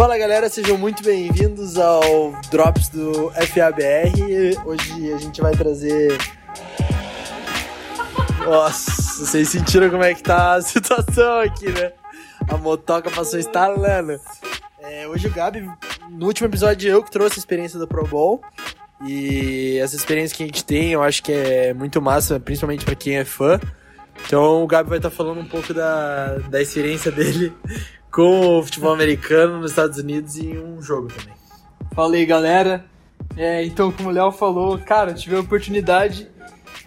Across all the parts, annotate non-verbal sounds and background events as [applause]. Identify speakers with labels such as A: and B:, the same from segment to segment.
A: Fala galera, sejam muito bem-vindos ao Drops do FABR. Hoje a gente vai trazer. Nossa, vocês sentiram como é que tá a [laughs] situação aqui, né? A motoca passou instalando. É, hoje o Gabi, no último episódio, eu que trouxe a experiência do Pro Bowl. E essa experiência que a gente tem, eu acho que é muito massa, principalmente para quem é fã. Então o Gabi vai estar falando um pouco da, da experiência dele com o futebol americano nos Estados Unidos em um jogo também.
B: Fala aí, galera. É, então, como o Léo falou, cara, tive a oportunidade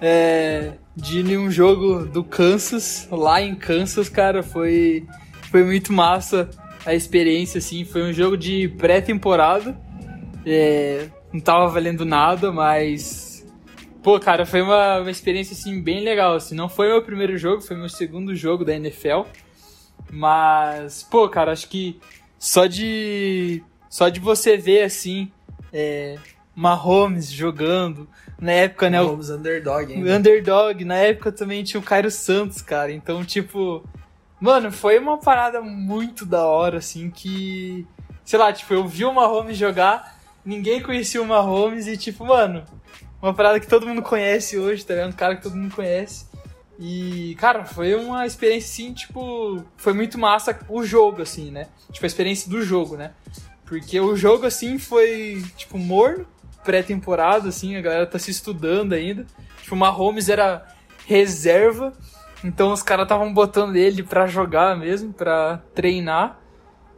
B: é, de ir em um jogo do Kansas, lá em Kansas, cara, foi, foi muito massa a experiência, assim, foi um jogo de pré-temporada, é, não tava valendo nada, mas, pô, cara, foi uma, uma experiência, assim, bem legal, assim, não foi meu primeiro jogo, foi meu segundo jogo da NFL, mas, pô, cara, acho que só de. Só de você ver assim. É, Mahomes jogando. Na época, né?
A: Mahomes underdog, hein?
B: Underdog. Na época também tinha o Cairo Santos, cara. Então, tipo. Mano, foi uma parada muito da hora, assim, que. Sei lá, tipo, eu vi o Mahomes jogar, ninguém conhecia o Mahomes e, tipo, mano, uma parada que todo mundo conhece hoje, tá ligado? Um cara que todo mundo conhece. E, cara, foi uma experiência, assim, tipo. Foi muito massa o jogo, assim, né? Tipo, a experiência do jogo, né? Porque o jogo, assim, foi, tipo, morno, pré-temporada, assim, a galera tá se estudando ainda. Tipo, o Mahomes era reserva, então os caras estavam botando ele pra jogar mesmo, pra treinar.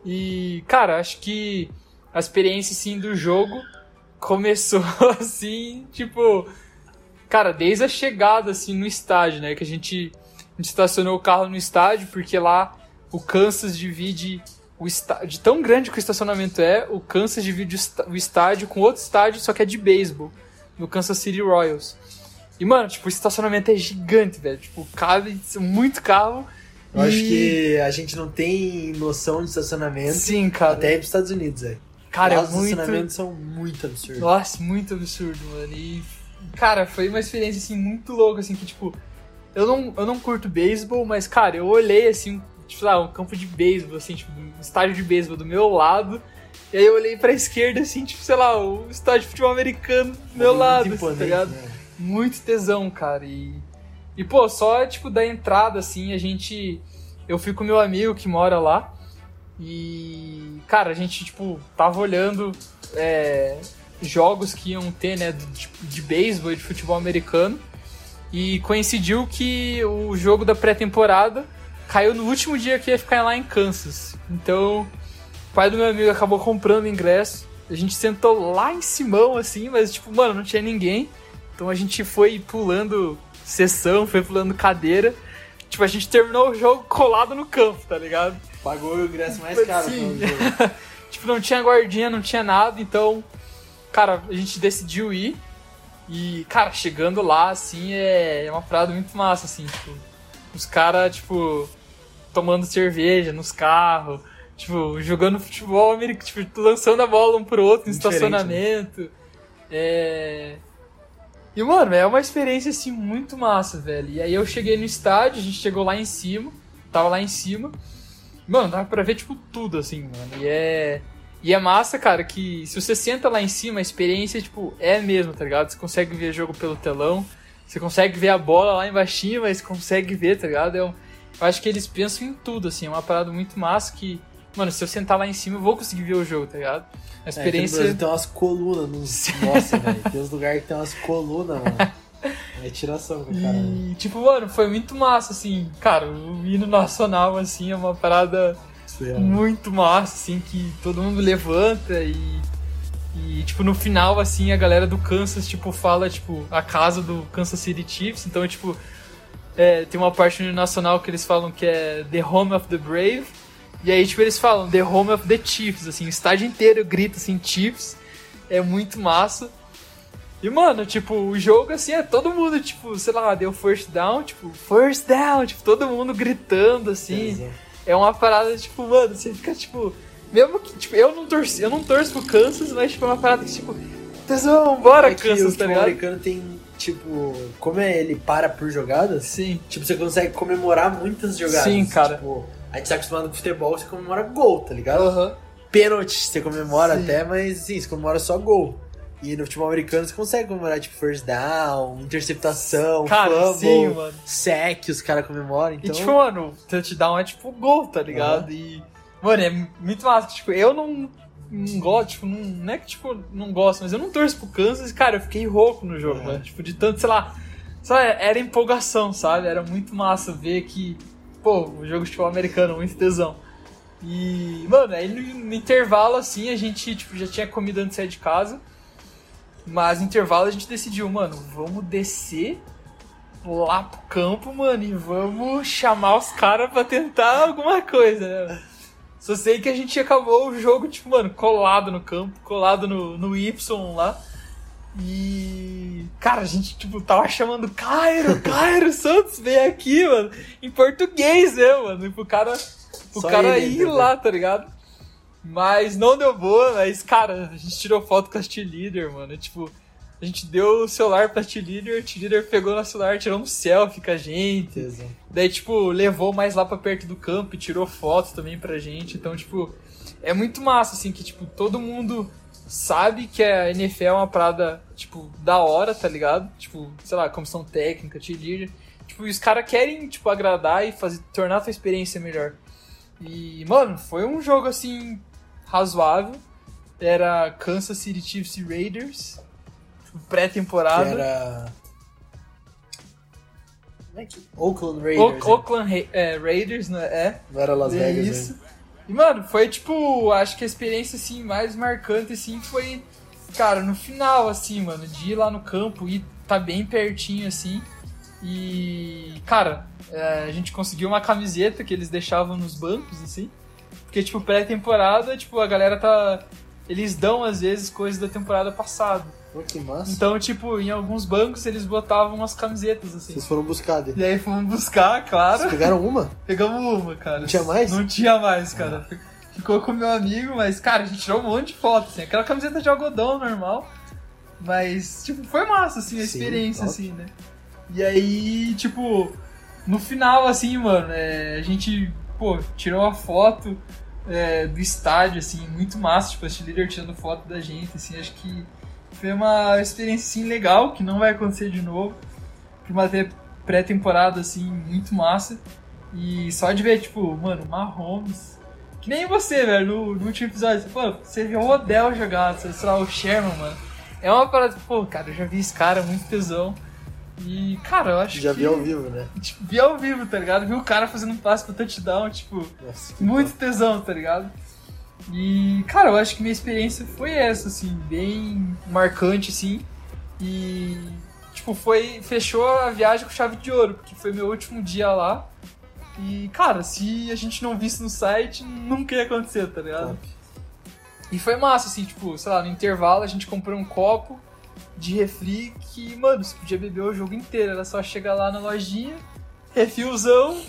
B: E, cara, acho que a experiência, assim, do jogo começou, [laughs] assim, tipo Cara, desde a chegada, assim, no estádio, né? Que a gente, a gente estacionou o carro no estádio, porque lá o Kansas divide o estádio. Tão grande que o estacionamento é, o Kansas divide o estádio com outro estádio, só que é de beisebol, no Kansas City Royals. E, mano, tipo, o estacionamento é gigante, velho. Tipo, cabe muito carro.
A: Eu e... acho que a gente não tem noção de estacionamento.
B: Sim, cara.
A: Até ir pros Estados Unidos, velho.
B: Cara,
A: Lá
B: é
A: os
B: muito...
A: estacionamentos são muito absurdos.
B: Nossa, muito absurdo, mano. E cara, foi uma experiência, assim, muito louca, assim, que, tipo, eu não, eu não curto beisebol, mas, cara, eu olhei, assim, tipo, lá, um campo de beisebol, assim, tipo, um estádio de beisebol do meu lado, e aí eu olhei pra [laughs] esquerda, assim, tipo, sei lá, o estádio de futebol americano do meu
A: Muito
B: lado, assim, tá ligado?
A: né?
B: Muito tesão, cara, e... E, pô, só, tipo, da entrada, assim, a gente... Eu fui com meu amigo que mora lá, e... Cara, a gente, tipo, tava olhando... É, jogos que iam ter, né, de, de beisebol e de futebol americano. E coincidiu que o jogo da pré-temporada caiu no último dia que ia ficar lá em Kansas. Então, o pai do meu amigo acabou comprando ingresso. A gente sentou lá em Simão, assim, mas, tipo, mano, não tinha ninguém. Então a gente foi pulando sessão, foi pulando cadeira. Tipo, a gente terminou o jogo colado no campo, tá ligado?
A: Pagou o ingresso mais caro.
B: Sim. [laughs] tipo, não tinha guardinha, não tinha nada, então, cara, a gente decidiu ir. E, cara, chegando lá, assim, é uma parada muito massa, assim, tipo, os caras, tipo, tomando cerveja nos carros, tipo, jogando futebol americano, tipo, lançando a bola um pro outro no
A: Diferente,
B: estacionamento. É. E, mano, é uma experiência, assim, muito massa, velho. E aí eu cheguei no estádio, a gente chegou lá em cima, tava lá em cima. Mano, dava pra ver, tipo, tudo, assim, mano. E é. E é massa, cara, que se você senta lá em cima, a experiência, tipo, é mesmo, tá ligado? Você consegue ver jogo pelo telão, você consegue ver a bola lá embaixo, mas consegue ver, tá ligado? Eu, eu acho que eles pensam em tudo, assim, é uma parada muito massa que, mano, se eu sentar lá em cima, eu vou conseguir ver o jogo, tá ligado? A
A: É,
B: experiência.
A: Brasil tem umas colunas nos. [laughs] Nossa, velho. Tem uns lugares que tem umas colunas, mano. É tiração cara.
B: E, tipo, mano, foi muito massa, assim. Cara, o hino nacional, assim, é uma parada
A: Surreal.
B: muito massa, assim, que todo mundo levanta e. E, tipo, no final, assim, a galera do Kansas, tipo, fala, tipo, a casa do Kansas City Chiefs. Então, tipo, é, tem uma parte no nacional que eles falam que é The Home of the Brave. E aí, tipo, eles falam The Home of the Chiefs, assim, o estádio inteiro grita, assim, Chiefs. É muito massa. E, mano, tipo, o jogo, assim, é todo mundo, tipo, sei lá, deu first down, tipo, first down, tipo, todo mundo gritando, assim. É uma parada, tipo, mano, você fica, tipo... Mesmo que, tipo, eu não torço, eu não torço pro Kansas, mas, tipo, é uma parada que, tipo... Tesão, bora,
A: É o
B: Kansas, tá ligado?
A: americano tem, tipo, como é ele para por jogadas,
B: Sim.
A: tipo, você consegue comemorar muitas jogadas.
B: Sim, cara.
A: Tipo, a gente tá acostumado com futebol, você comemora gol, tá ligado?
B: Aham.
A: pênalti, você comemora
B: Sim.
A: até, mas sim, você comemora só gol. E no futebol americano você consegue comemorar, tipo, first down, interceptação,
B: Cara,
A: fumble,
B: sim, mano.
A: sec, os caras comemoram, então...
B: E tipo, mano, o touchdown é tipo gol, tá ligado? E, mano, é muito massa. Tipo, eu não, não gosto, tipo, não, não é que tipo, não gosto, mas eu não torço pro Kansas. Cara, eu fiquei rouco no jogo,
A: Uhum.
B: mano. Tipo, de tanto, sei lá, só era empolgação, sabe? Era muito massa ver que, pô, o jogo de futebol americano, muito tesão. E, mano, aí no, no intervalo, assim, a gente, tipo, já tinha comido antes de sair de casa. Mas no intervalo a gente decidiu, mano, vamos descer lá pro campo, mano, e vamos chamar os caras pra tentar alguma coisa, né? Só sei que a gente acabou o jogo, tipo, mano, colado no campo, colado no, no Y lá. E. Cara, a gente, tipo, tava chamando Cairo, Cairo Santos, vem aqui, mano. Em português, né, mano? Pro cara, pro
A: Só
B: cara
A: ele
B: ir lá, tá ligado? Mas não deu boa, mas, cara, a gente tirou foto com a cheerleader, mano. Tipo, a gente deu o celular pra cheerleader, a cheerleader pegou no celular, tirou um selfie com a gente.
A: Tesão.
B: Daí, tipo, levou mais lá pra perto do campo e tirou foto também pra gente. Então, tipo, é muito massa, assim, que, tipo, todo mundo sabe que a NFL é uma parada, tipo, da hora, tá ligado? Tipo, sei lá, comissão técnica, cheerleader. Tipo, e os caras querem, tipo, agradar e fazer, tornar a tua experiência melhor. E, mano, foi um jogo, assim, razoável. Era Kansas City Chiefs e Raiders. tipo, Pré-temporada.
A: era... Como é que... Oakland Raiders,
B: O-? Oakland é, Raiders, né? É.
A: Não era Las
B: É
A: Vegas,
B: isso.
A: né?
B: E, mano, foi tipo, acho que a experiência assim mais marcante assim foi, cara, no final assim, mano, de ir lá no campo e tá bem pertinho assim. E, cara, é, a gente conseguiu uma camiseta que eles deixavam nos bancos assim. Porque tipo, pré-temporada, tipo, a galera tá eles dão às vezes coisas da temporada passada.
A: Pô, que massa.
B: Então, tipo, em alguns bancos eles botavam umas camisetas assim.
A: Vocês foram buscar dele.
B: E aí fomos buscar, claro.
A: Vocês pegaram uma?
B: Pegamos uma, cara.
A: Não tinha mais?
B: Não tinha mais, cara. Ficou com meu amigo, mas, cara, a gente tirou um monte de foto, assim. Aquela camiseta de algodão normal. Mas, tipo, foi massa, assim, a
A: Sim,
B: experiência,
A: top.
B: assim, né? E aí, tipo, no final, assim, mano, é, a gente, pô, tirou a foto é, do estádio, assim, muito massa, tipo, a líder tirando foto da gente, assim, acho que foi uma experiência, assim, legal, que não vai acontecer de novo. Pra uma te- pré-temporada, assim, muito massa. E só de ver, tipo, mano, Mahomes. Que nem você, velho, no, no último episódio. Você, pô, você viu o Odell jogar, sei lá, o Sherman, mano. É uma parada, pô, cara, eu já vi esse cara, muito tesão. E, cara, eu acho
A: Já
B: que.
A: vi ao vivo, né? [laughs]
B: Tipo, vi ao vivo, tá ligado? Vi o cara fazendo um passe pro touchdown, tipo,
A: Nossa,
B: muito tesão, tá ligado? E, cara, eu acho que minha experiência foi essa, assim, bem marcante, assim. E, tipo, foi. Fechou a viagem com chave de ouro, porque foi meu último dia lá. E, cara, se a gente não visse no site, nunca ia acontecer, tá ligado?
A: top.
B: E foi massa, assim, tipo, sei lá, no intervalo a gente comprou um copo de refri que, mano, você podia beber o jogo inteiro. Era só chegar lá na lojinha, refilzão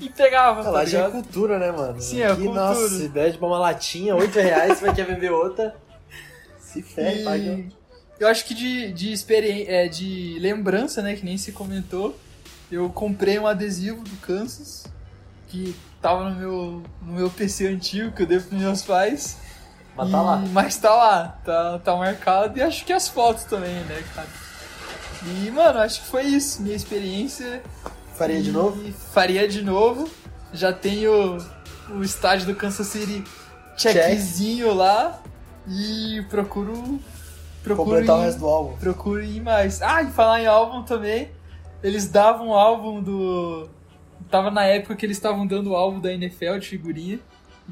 B: e pegava,
A: Ah,
B: tá
A: lá já é cultura, né, mano?
B: Sim, é
A: Aqui,
B: cultura.
A: Nossa, se bebe pra uma latinha, 8 reais, você vai querer beber outra. Se ferre, paga.
B: E eu acho que de, de, experi- é, de lembrança, né, que nem se comentou, eu comprei um adesivo do Kansas, que tava no meu, no meu PC antigo, que eu devo pros meus pais.
A: Mas tá
B: E-
A: lá.
B: Mas tá lá, tá, tá marcado, e acho que as fotos também, né, cara. E, mano, acho que foi isso, minha experiência.
A: Faria de
B: E
A: novo?
B: Faria de novo. Já tenho o estádio do Kansas City checkzinho lá. E procuro. Procuro
A: Completar o
B: ir-
A: resto do álbum.
B: Procuro ir mais. Ah, e falar em álbum também. Eles davam o álbum do. Tava na época que eles estavam dando o álbum da NFL de figurinha.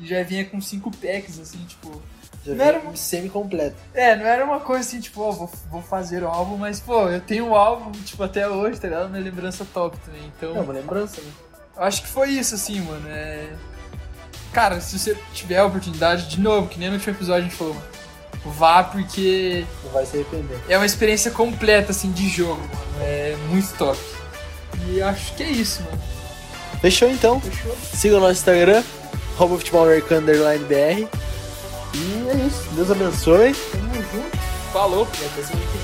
B: E já vinha com cinco packs, assim, tipo.
A: Já
B: Não era
A: vi semi-completo.
B: É, não era uma coisa assim, tipo, ó, vou, vou fazer o álbum, mas, pô, eu tenho o álbum, tipo, até hoje, tá ligado? Minha lembrança top também. Então.
A: É uma lembrança, né?
B: Eu acho que foi isso, assim, mano. É... Cara, se você tiver a oportunidade, de novo, que nem no último episódio a gente falou, mano, vá porque
A: Não vai se arrepender.
B: é uma experiência completa, assim, de jogo, mano. É muito top. E acho que é isso, mano.
A: Fechou então.
B: Fechou?
A: Siga o nosso Instagram, arroba futebol americano underline BR. E é isso. Deus abençoe.
B: Tamo junto. Falou.
A: E até semana que